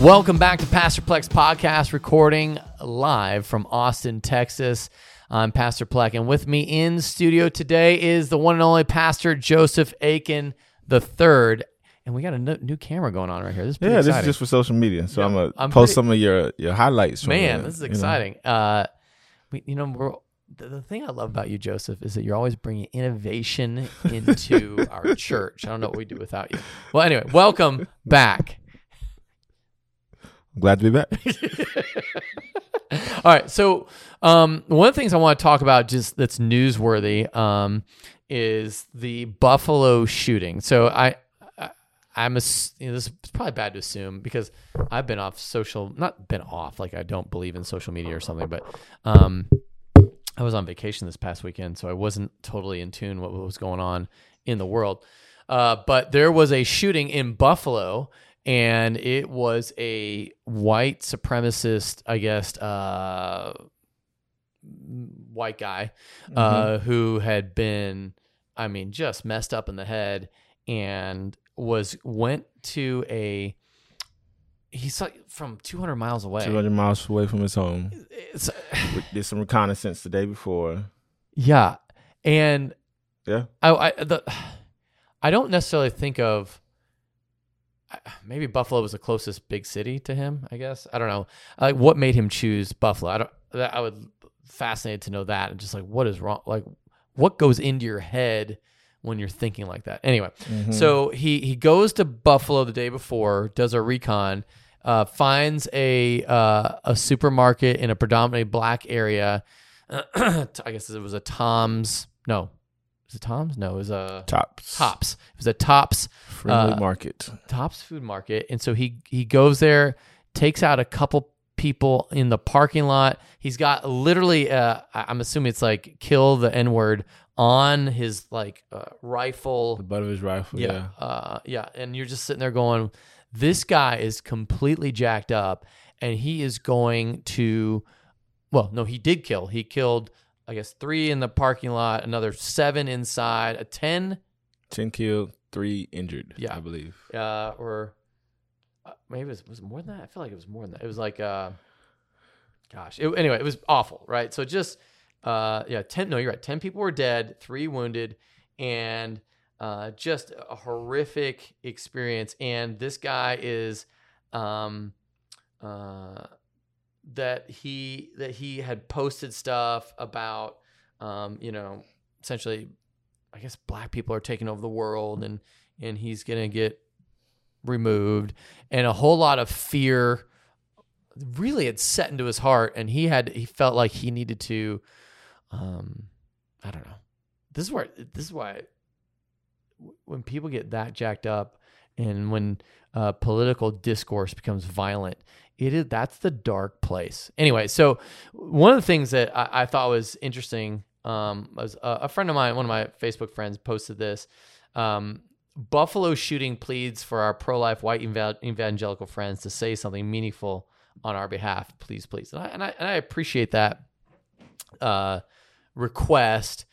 Welcome back to Pastor Plex Podcast, recording live from Austin, Texas. I'm Pastor Pleck, and with me in studio today is the one and only Pastor Joseph Aiken the third. And we got a new camera going on right here. This is Yeah, this is just for social media. So I'm gonna I'm post pretty- some of your your highlights. From Man, this is you know. exciting. Uh, we, you know, the, the thing I love about you, Joseph, is that you're always bringing innovation into our church. I don't know what we do without you. Well, anyway, welcome back. Glad to be back. All right. So, um, one of the things I want to talk about, just that's newsworthy, um, is the Buffalo shooting. So, I, I I'm a, you know, this is probably bad to assume because I've been off social, not been off, like I don't believe in social media or something, but um, I was on vacation this past weekend, so I wasn't totally in tune what was going on in the world. Uh, but there was a shooting in Buffalo, and it was a white supremacist, I guess, uh, white guy uh, who had been, I mean, just messed up in the head, and was went to a. He's like from 200 miles away. 200 miles away from his home. It's- did some reconnaissance the day before. yeah, and Yeah, I, I the I don't necessarily think of maybe Buffalo was the closest big city to him. I guess I don't know. Like what made him choose Buffalo? I don't. I would fascinated to know that and just like what is wrong. Like what goes into your head when you're thinking like that. Anyway, Mm-hmm. so he he goes to Buffalo the day before, does a recon, uh, finds a uh, a supermarket in a predominantly black area. I guess it was a Tom's. No, was it Tom's? No, it was a tops. Tops. It was a Tops Friendly uh, market. Tops food market, and so he he goes there, takes out a couple people in the parking lot. He's got literally, uh, I'm assuming it's like kill the N word on his like uh, rifle. The butt of his rifle. Yeah. Uh, yeah. And you're just sitting there going, this guy is completely jacked up and he is going to, well, no, he did kill. He killed, I guess, three in the parking lot, another seven inside, a 10, 10 killed, three injured. Yeah. I believe. uh, or uh, maybe it was, was it more than that? I feel like it was more than that. It was like, uh, gosh, it, anyway, it was awful, right? So just, uh, yeah, 10, no, you're right. 10 people were dead, three wounded, and uh, just a horrific experience. And this guy is, um, uh, that he that he had posted stuff about, um, you know, essentially, I guess black people are taking over the world, and and he's gonna get removed, and a whole lot of fear really had set into his heart, and he had he felt like he needed to, um, I don't know. This is where this is why when people get that jacked up and when uh, political discourse becomes violent, it is that's the dark place. Anyway, so one of the things that I, I thought was interesting um, was a, a friend of mine, one of my Facebook friends, posted this. Um, Buffalo shooting pleads for our pro-life white eva- evangelical friends to say something meaningful on our behalf, please, please. And I and I, and I appreciate that uh, request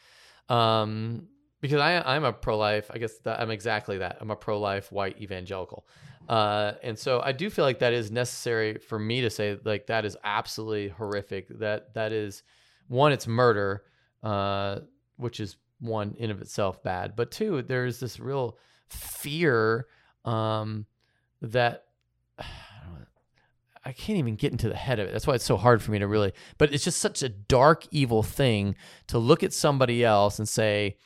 um, because I I'm a pro-life. I guess that I'm exactly that. I'm a pro-life white evangelical, uh, and so I do feel like that is necessary for me to say like that is absolutely horrific. That that is one, it's murder, uh, which is one in of itself bad, but two, there's this real fear um, that. I can't even get into the head of it. That's why it's so hard for me to really. But it's just such a dark, evil thing to look at somebody else and say,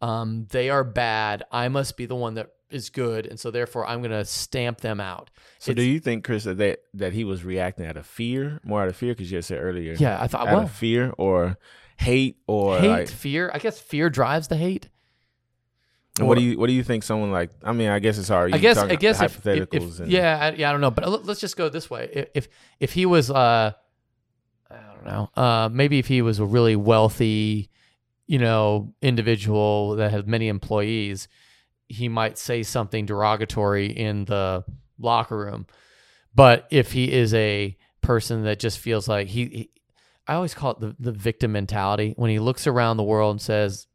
um, "They are bad. I must be the one that is good, and so therefore I'm going to stamp them out." So do you think, Chris, that that, that he was reacting out of fear, more out of fear, because you had said earlier, Yeah, I thought. out Well, of fear or hate or hate, like, fear. I guess fear drives the hate. and what do you what do you think someone like? I mean, I guess it's hard. I guess. I guess if, if, hypotheticals if and yeah, I, yeah, I don't know, but let- let's just go this way. If if, if he was, uh, I don't know, uh, maybe if he was a really wealthy, you know, individual that had many employees, he might say something derogatory in the locker room. But if he is a person that just feels like he, he I always call it the, the victim mentality when he looks around the world and says,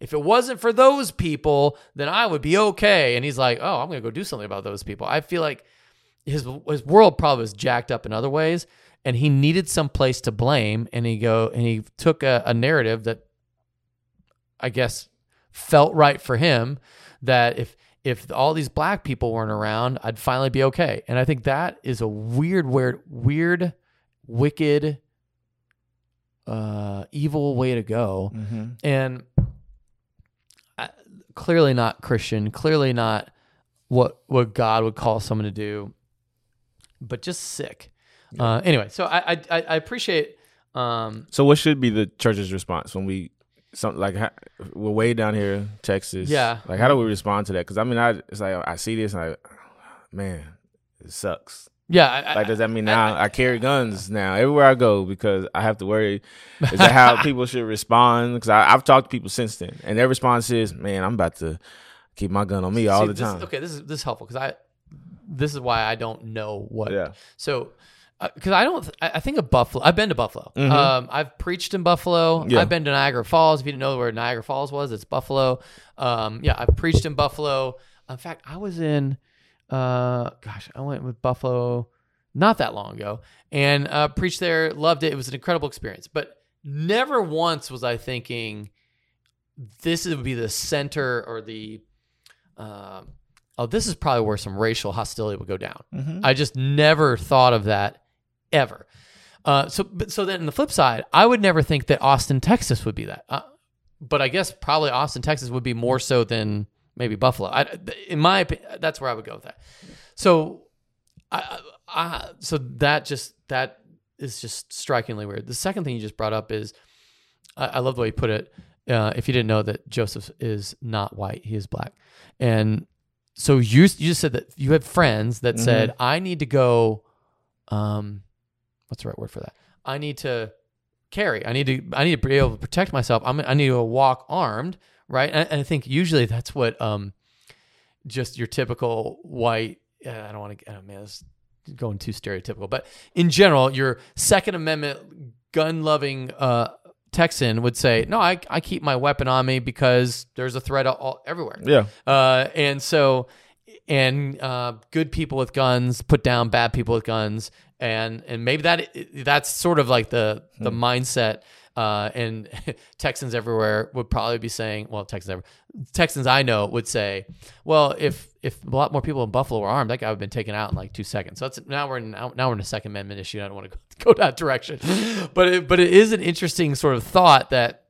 if it wasn't for those people, then I would be okay. And he's like, oh, I'm going to go do something about those people. I feel like his his world probably was jacked up in other ways, and he needed some place to blame, and he go and he took a, a narrative that I guess felt right for him that if if all these black people weren't around, I'd finally be okay. And I think that is a weird, weird, weird, wicked, uh, evil way to go. Mm-hmm. And I, clearly not Christian, clearly not what what God would call someone to do, but just sick. Uh, anyway, so I I, I I appreciate. Um, So what should be the church's response when we something like we're way down here, Texas? Yeah. Like how do we respond to that? Because I mean, I it's like I see this and I, man, it sucks. yeah, I, Like does that mean now I, carry guns now everywhere I go because I have to worry? Is that how people should respond? Because I've talked to people since then, and their response is, "Man, I'm about to keep my gun on me all the this- time." okay, this is this is helpful because I this is why I don't know what. Yeah. So because I don't, I think of Buffalo. I've been to Buffalo. Mhm. Um, I've preached in Buffalo. Yeah. I've been to Niagara Falls. If you didn't know where Niagara Falls was, it's Buffalo. Um, yeah, I've preached in Buffalo. In fact, I was in, uh, gosh, I went with Buffalo not that long ago and uh, preached there. Loved it. It was an incredible experience. But never once was I thinking this would be the center or the, um, oh, this is probably where some racial hostility would go down. Mhm. I just never thought of that ever. Uh, so, but, so then on the flip side, I would never think that Austin, Texas would be that. Uh, but I guess probably Austin, Texas would be more so than maybe Buffalo. I, in my opinion, that's where I would go with that. So, I, I, so that just that is just strikingly weird. The second thing you just brought up is, I, I love the way you put it. Uh, if you didn't know that Joseph is not white, he is black, and so you you just said that you had friends that Mhm. said I need to go, um, what's the right word for that? I need to carry. I need to I need to be able to protect myself. I'm I need to walk armed, right? And, and I think usually that's what um, just your typical white. Uh, I don't want to. Oh man, this going too stereotypical, but in general, your Second Amendment gun loving uh, Texan would say, "No, I I keep my weapon on me because there's a threat all, everywhere." Yeah. Uh, and so, and uh, good people with guns put down bad people with guns, and and maybe that that's sort of like the the mindset. Uh, and Texans everywhere would probably be saying, well, Texans Texans I know would say, well, if if a lot more people in Buffalo were armed, that guy would have been taken out in like two seconds. So that's now we're in, now, now we're in a Second Amendment issue. I don't want to go, go that direction, but it, but it is an interesting sort of thought that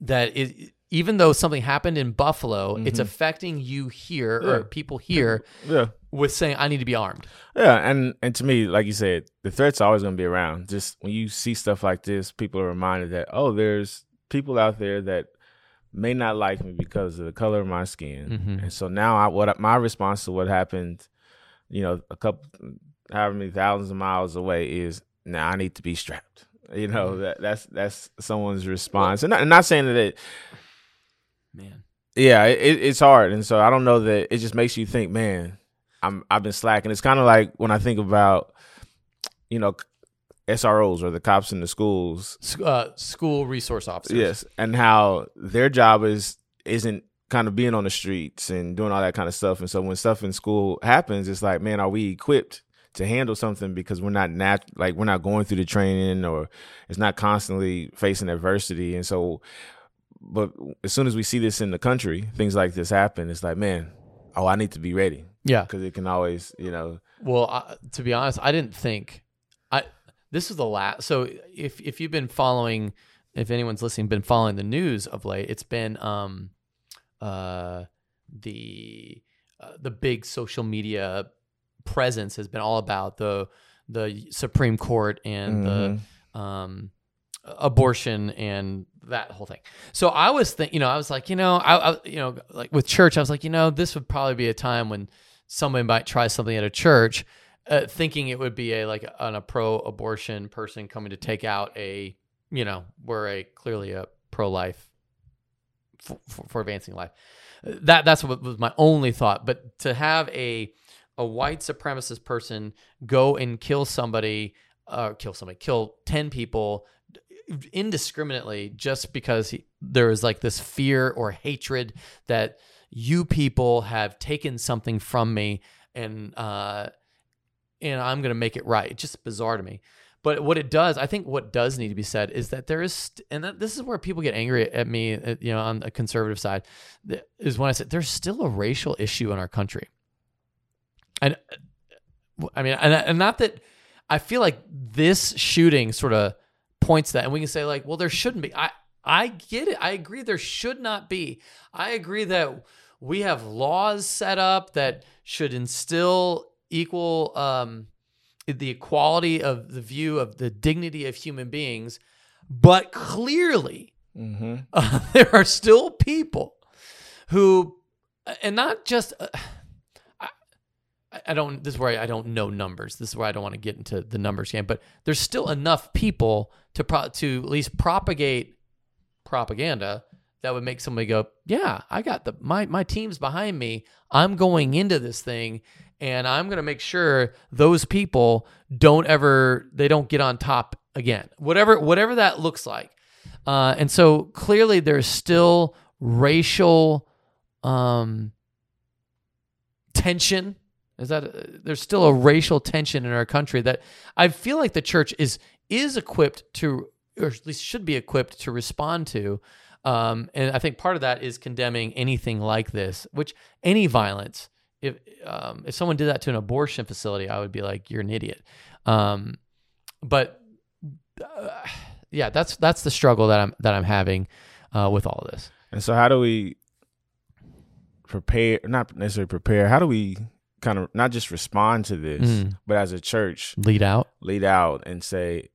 that it, even though something happened in Buffalo, it's affecting you here Yeah. or people here Yeah. with saying I need to be armed. Yeah, and and to me, like you said, the threat's always going to be around. Just when you see stuff like this, people are reminded that oh, there's people out there that may not like me because of the color of my skin, Mhm. and so now I, what my response to what happened, you know, a couple, however many thousands of miles away is now I need to be strapped. You know that that's that's someone's response, and not, not saying that it, Man, yeah, it, it's hard, and so I don't know that it just makes you think, man, I'm I've been slacking. It's kind of like when I think about, you know, SROs or the cops in the schools, uh, school resource officers. yes, and how their job is isn't kind of being on the streets and doing all that kind of stuff. And so when stuff in school happens, it's like, man, are we equipped to handle something because we're not nat like we're not going through the training or it's not constantly facing adversity, and so. But as soon as we see this in the country, things like this happen. It's like, man, oh, I need to be ready yeah. because it can always, you know, Well, I, to be honest, I didn't think I. This is the last. So if if you've been following, if anyone's listening, been following the news of late, it's been um, uh, the uh, the big social media presence has been all about the the Supreme Court and Mhm. the um, abortion and that whole thing. So I was think, you know, I was like, you know, I, I, you know, like with church, I was like, you know, this would probably be a time when somebody might try something at a church, uh, thinking it would be a like on a pro-abortion person coming to take out a, you know, we're a clearly a pro-life for, for, for advancing life. That that's what was my only thought. But to have a a white supremacist person go and kill somebody, uh, kill somebody, kill ten people indiscriminately just because he, there is like this fear or hatred that you people have taken something from me and uh and I'm going to make it right. It's just bizarre to me. But what it does, I think, what does need to be said is that there is, and that, this is where people get angry at me, uh, you know, on the conservative side, is when I said there's still a racial issue in our country, and uh, I mean, and, and not that I feel like this shooting sort of points that, and we can say like, well, there shouldn't be. I I get it. I agree. There should not be. I agree that we have laws set up that should instill equal um, the equality of the view of the dignity of human beings, but clearly Mm-hmm. uh, there are still people who, and not just. Uh, I don't. This is where I don't know numbers. This is where I don't want to get into the numbers game. But there's still enough people to pro, to at least propagate propaganda that would make somebody go, "Yeah, I got the my my team's behind me. I'm going into this thing, and I'm going to make sure those people don't ever they don't get on top again. Whatever whatever that looks like." Uh, and so clearly, there's still racial um, tension. Is that uh, there's still a racial tension in our country that I feel like the church is is equipped to, or at least should be equipped to respond to. Um, and I think part of that is condemning anything like this, which any violence. If um, if someone did that to an abortion facility, I would be like, you're an idiot. Um, but uh, yeah, that's that's the struggle that I'm that I'm having uh, with all this. And so, how do we prepare? Not necessarily prepare. How do we kind of not just respond to this, Mm. but as a church, Lead out. lead out and say,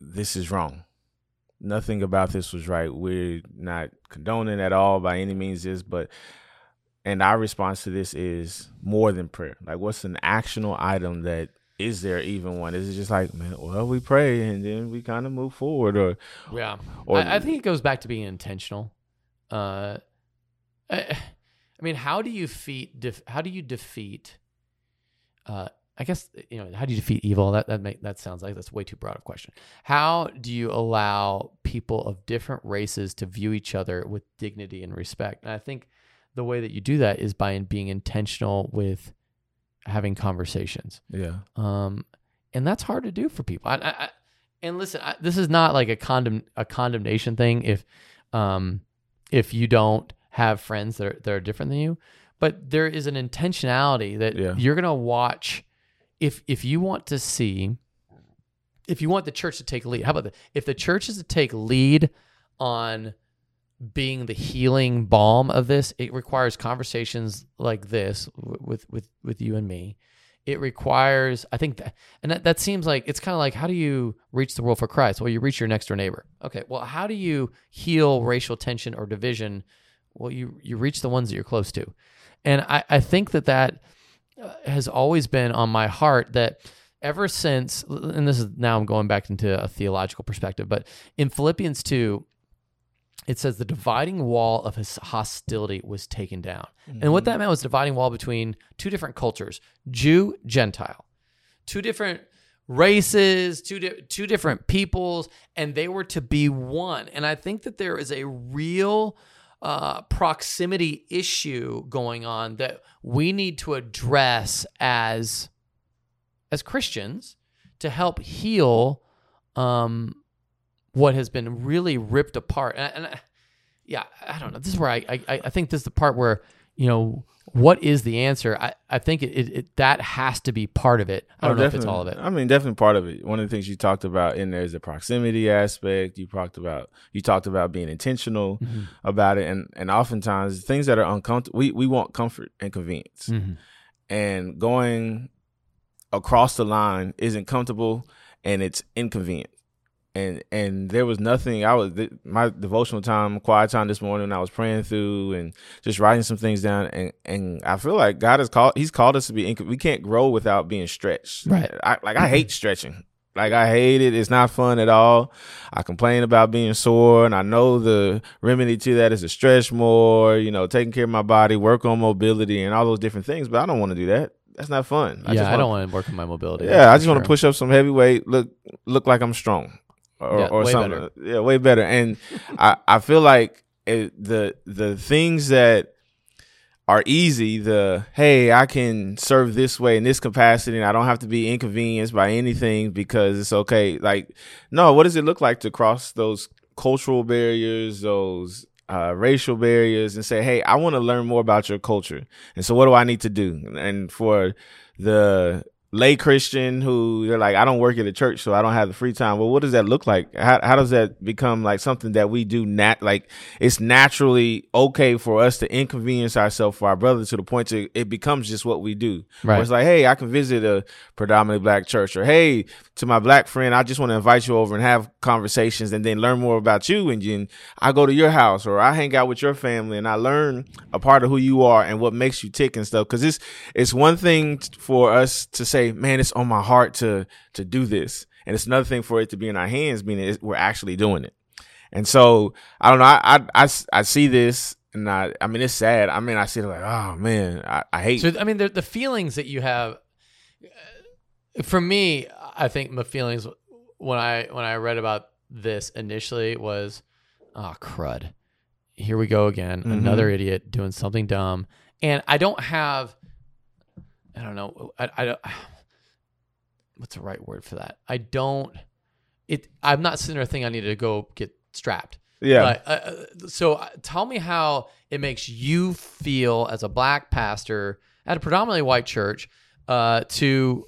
"This is wrong. Nothing about this was right. We're not condoning at all by any means. This, but." And our response to this is more than prayer. Like, what's an actionable item that is there even one? Is it just like, man, well, we pray and then we kind of move forward, or Yeah, or I, I think it goes back to being intentional. Uh, I, I mean, how do you defeat? Def, how do you defeat? Uh, I guess you know how do you defeat evil? That that make, that sounds like that's way too broad a question. How do you allow people of different races to view each other with dignity and respect? And I think the way that you do that is by being intentional with having conversations. yeah, um, and that's hard to do for people. I, I, I, and listen, I, this is not like a condemn a condemnation thing. If um, if you don't have friends that are, that are different than you, but there is an intentionality that Yeah. you're gonna watch. If if you want to see, if you want the church to take lead, how about that? If the church is to take lead on being the healing balm of this, it requires conversations like this with with with you and me. It requires, I think, that, and that, that seems like it's kind of like how do you reach the world for Christ? Well, you reach your next door neighbor. Okay, well, how do you heal racial tension or division? Well, you you reach the ones that you're close to, and I I think that that uh, has always been on my heart that ever since, and this is now I'm going back into a theological perspective, but in Philippians two, it says the dividing wall of his hostility was taken down. And what that meant was dividing wall between two different cultures, Jew, Gentile, two different races, two di- two different peoples, and they were to be one. And I think that there is a real uh, proximity issue going on that we need to address as as Christians to help heal um, what has been really ripped apart. And, and I, yeah, I don't know. This is where I, I I think this is the part where you know what is the answer. I I think it, it, it that has to be part of it. I don't Oh, know if it's all of it. I mean, definitely part of it. One of the things you talked about in there is the proximity aspect. You talked about you talked about being intentional Mm-hmm. about it, and and oftentimes things that are uncomfortable, we we want comfort and convenience, Mhm. and going across the line isn't comfortable and it's inconvenient. And and there was nothing. I was th- my devotional time, quiet time this morning. I was praying through and just writing some things down. And and I feel like God has called. He's called us to be. Inc- we can't grow without being stretched. Right. I, like I hate stretching. Like I hate it. It's not fun at all. I complain about being sore, and I know the remedy to that is to stretch more. You know, taking care of my body, work on mobility, and all those different things. But I don't want to do that. That's not fun. yeah, just I don't want to work on my mobility. yeah, I just for want to push up some heavy weight, look look like I'm strong, or, Yeah, or something. better. Yeah, way better. And I I feel like it, the the things that are easy. The hey, I can serve this way in this capacity, and I don't have to be inconvenienced by anything because it's okay. Like, no, what does it look like to cross those cultural barriers, those uh, racial barriers, and say, hey, I want to learn more about your culture, and so what do I need to do? And for the lay Christian who they're like, I don't work at a church, so I don't have the free time. Well, what does that look like? How, how does that become like something that we do nat like it's naturally okay for us to inconvenience ourselves for our brother to the point to it becomes just what we do. Right. Where it's like, hey, I can visit a predominantly black church, or hey, to my black friend, I just want to invite you over and have conversations and then learn more about you. And then I go to your house or I hang out with your family and I learn a part of who you are and what makes you tick and stuff. Cause it's, it's one thing for us to say, man, it's on my heart to, to do this. And it's another thing for it to be in our hands, meaning we're actually doing it. And so I don't know. I, I, I, I see this and I, I mean, it's sad. I mean, I see it like, oh man, I, I hate. So I mean, the, the feelings that you have, uh, for me, I think my feelings when I when I read about this initially was, oh crud, here we go again, Mhm. another idiot doing something dumb, and I don't have, I don't know, I, I don't, what's the right word for that? I don't, it. I'm not sitting there thinking I need to go get strapped. yeah. But, uh, uh, so uh, tell me how it makes you feel as a black pastor at a predominantly white church uh, to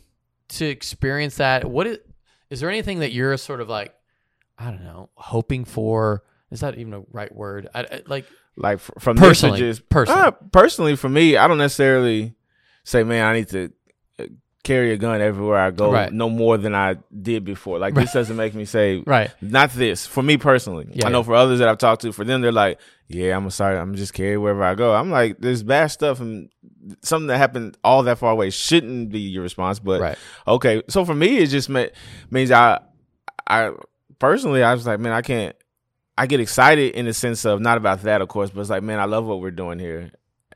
to experience that. What is is there anything that you're sort of like I don't know hoping for? Is that even a right word? I, I, like like from Personally, messages personally. Uh, personally for me i don't necessarily say man i need to uh, carry a gun everywhere i go Right. no more than i did before. Like Right. this doesn't make me say right, not this for me personally. Yeah, i know yeah. for others that i've talked to for them they're like yeah i'm sorry i'm just carry wherever i go. I'm like there's bad stuff and something that happened all that far away shouldn't be your response but right, okay. So for me it just ma- means i i personally i was like man i can't i get excited in the sense of not about that of course but it's like man i love what we're doing here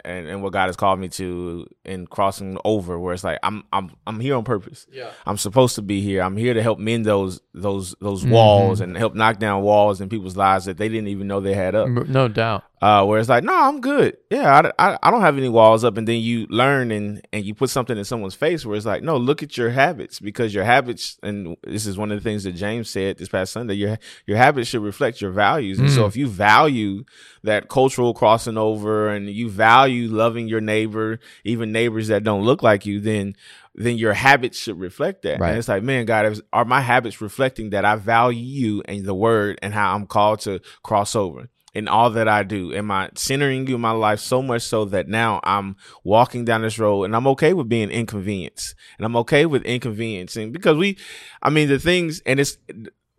and, and what god has called me to in crossing over where it's like i'm i'm i'm here on purpose yeah, i'm supposed to be here i'm here to help mend those those those Mhm. walls and help knock down walls in people's lives that they didn't even know they had up no doubt. Uh, where it's like, no, I'm good. Yeah, I, I, I don't have any walls up. And then you learn and, and you put something in someone's face where it's like, no, look at your habits because your habits, and this is one of the things that James said this past Sunday, your, your habits should reflect your values. And so Mm. if you value that cultural crossing over and you value loving your neighbor, even neighbors that don't look like you, then then your habits should reflect that. Right. And it's like, man, God, are my habits reflecting that I value you and the word and how I'm called to cross over? In all that I do? Am I centering you in my life so much so that now I'm walking down this road and I'm okay with being inconvenienced and I'm okay with inconveniencing because we, I mean, the things, and it's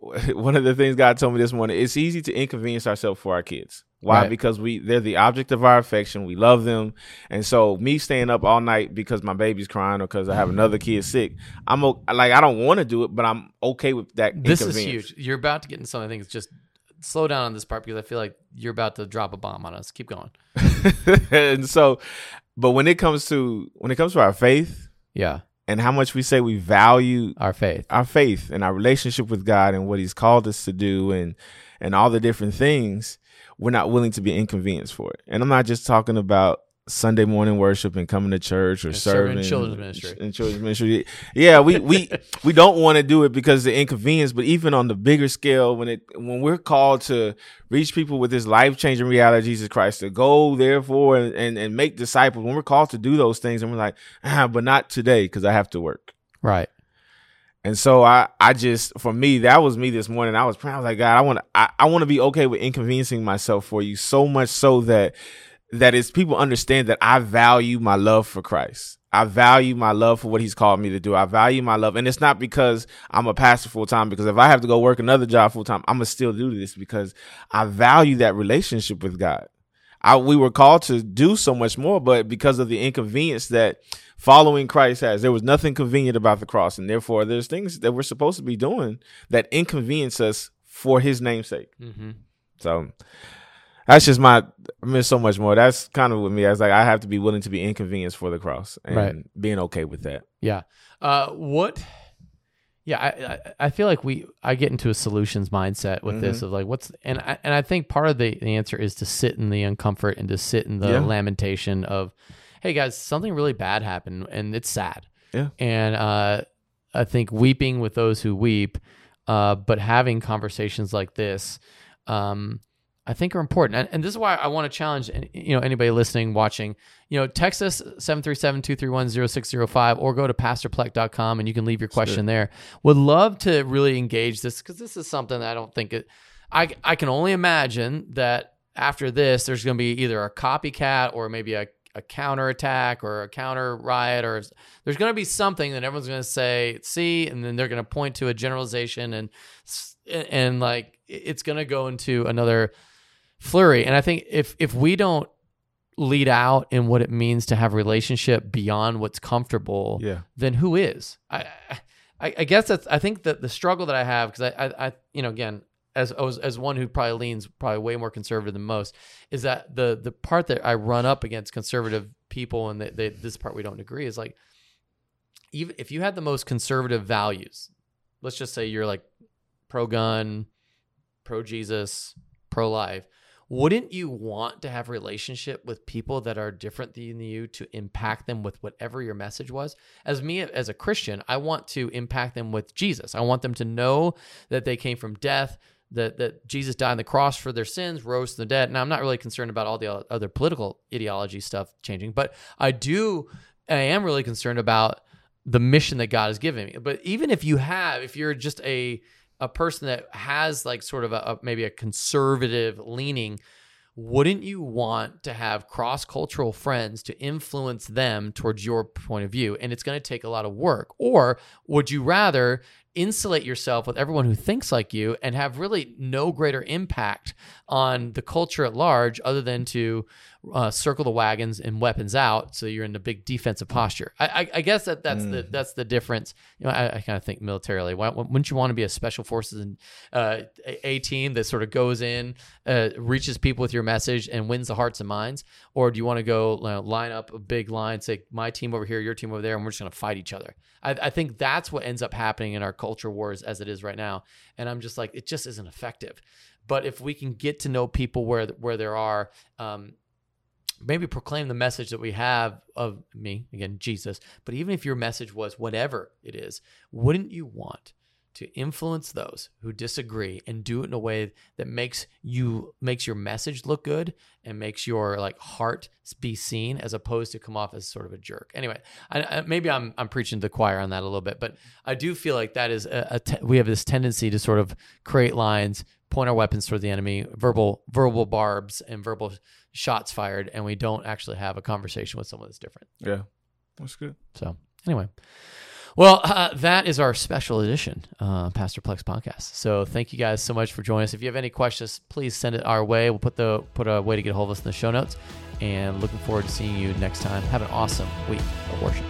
one of the things God told me this morning, it's easy to inconvenience ourselves for our kids. Why? Right. Because we, they're the object of our affection. We love them. And so me staying up all night because my baby's crying or because I have another kid mm. sick, I'm like, I don't want to do it, but I'm okay with that. This is huge. You're about to get into something. I think it's just slow down on this part because I feel like you're about to drop a bomb on us. Keep going. and so, but when it comes to when it comes to our faith Yeah, and how much we say we value our faith. our faith and our relationship with God and what He's called us to do and and all the different things, we're not willing to be inconvenienced for it. And I'm not just talking about Sunday morning worship and coming to church or And serving serving children's ministry. and children's ministry. Yeah, we we we don't want to do it because of the inconvenience, but even on the bigger scale, when it when we're called to reach people with this life changing reality of Jesus Christ, to go therefore and, and and make disciples, when we're called to do those things, and we're like, ah, but not today because I have to work. Right. And so I, I just for me that was me this morning. I was praying. I was like, God, I want to, I, I want to be okay with inconveniencing myself for you so much so that that is people understand that I value my love for Christ. I value my love for what He's called me to do. I value my love, and it's not because I'm a pastor full time. Because if I have to go work another job full time, I'm gonna still do this because I value that relationship with God. I, we were called to do so much more, but because of the inconvenience that following Christ has, there was nothing convenient about the cross, and therefore there's things that we're supposed to be doing that inconvenience us for His namesake. Mm-hmm. So that's just my. I mean, so much more. That's kind of with me. I was like, I have to be willing to be inconvenienced for the cross and Right. being okay with that. Yeah. Uh, what Yeah, I, I feel like we I get into a solutions mindset with this Mm-hmm. of like what's and I, and I think part of the, the answer is to sit in the uncomfort and to sit in the Yeah. lamentation of, hey guys, something really bad happened and it's sad. Yeah. And uh, I think weeping with those who weep, uh, but having conversations like this, um, I think are important. And, and this is why I want to challenge you know anybody listening, watching, you know, text us 737-231-0605 or go to pastorpleck.com and you can leave your question there. Would love to really engage this because this is something that I don't think it I I can only imagine that after this there's going to be either a copycat or maybe a a counterattack or a counter riot or there's going to be something that everyone's going to say see and then they're going to point to a generalization and and like it's going to go into another flurry and i think if if we don't lead out in what it means to have a relationship beyond what's comfortable Yeah. then who is i i, I guess that's i think that the struggle that i have because I, I i you know again as, as one who probably leans probably way more conservative than most is that the the part that i run up against conservative people and they, they, this part we don't agree is like even if you had the most conservative values let's just say you're like pro gun pro jesus pro life wouldn't you want to have relationship with people that are different than you to impact them with whatever your message was? As me as a christian i want to impact them with jesus. I want them to know that they came from death that that jesus died on the cross for their sins rose from the dead. Now i'm not really concerned about all the other political ideology stuff changing but i do i am really concerned about the mission that god has given me. But even if you have if you're just a a person that has like sort of a, a maybe a conservative leaning wouldn't you want to have cross cultural friends to influence them towards your point of view? And it's going to take a lot of work. Or would you rather insulate yourself with everyone who thinks like you and have really no greater impact on the culture at large other than to uh, circle the wagons and weapons out so you're in a big defensive posture? I, I, I guess that that's the that's the difference. You know, I, I kind of think militarily. Why, wouldn't you want to be a special forces and uh, a, a team that sort of goes in, uh, reaches people with your message, and wins the hearts and minds? Or do you want to go you know, line up a big line, say my team over here, your team over there, and we're just going to fight each other? I, I think that's what ends up happening in our culture wars as it is right now. And I'm just like, it just isn't effective. But if we can get to know people where where there are. Um, maybe proclaim the message that we have of me again jesus but even if your message was whatever it is wouldn't you want to influence those who disagree and do it in a way that makes you makes your message look good and makes your like heart be seen as opposed to come off as sort of a jerk? Anyway I, I, maybe i'm i'm preaching to the choir on that a little bit but i do feel like that is a, a te- we have this tendency to sort of create lines point our weapons toward the enemy verbal verbal barbs and verbal shots fired and we don't actually have a conversation with someone that's different. Yeah. That's good. so anyway. Well uh, that is our special edition uh, pastor plex podcast. So thank you guys so much for joining us. If you have any questions please send it our way. We'll put the put a way to get a hold of us in the show notes and looking forward to seeing you next time. Have an awesome week of worship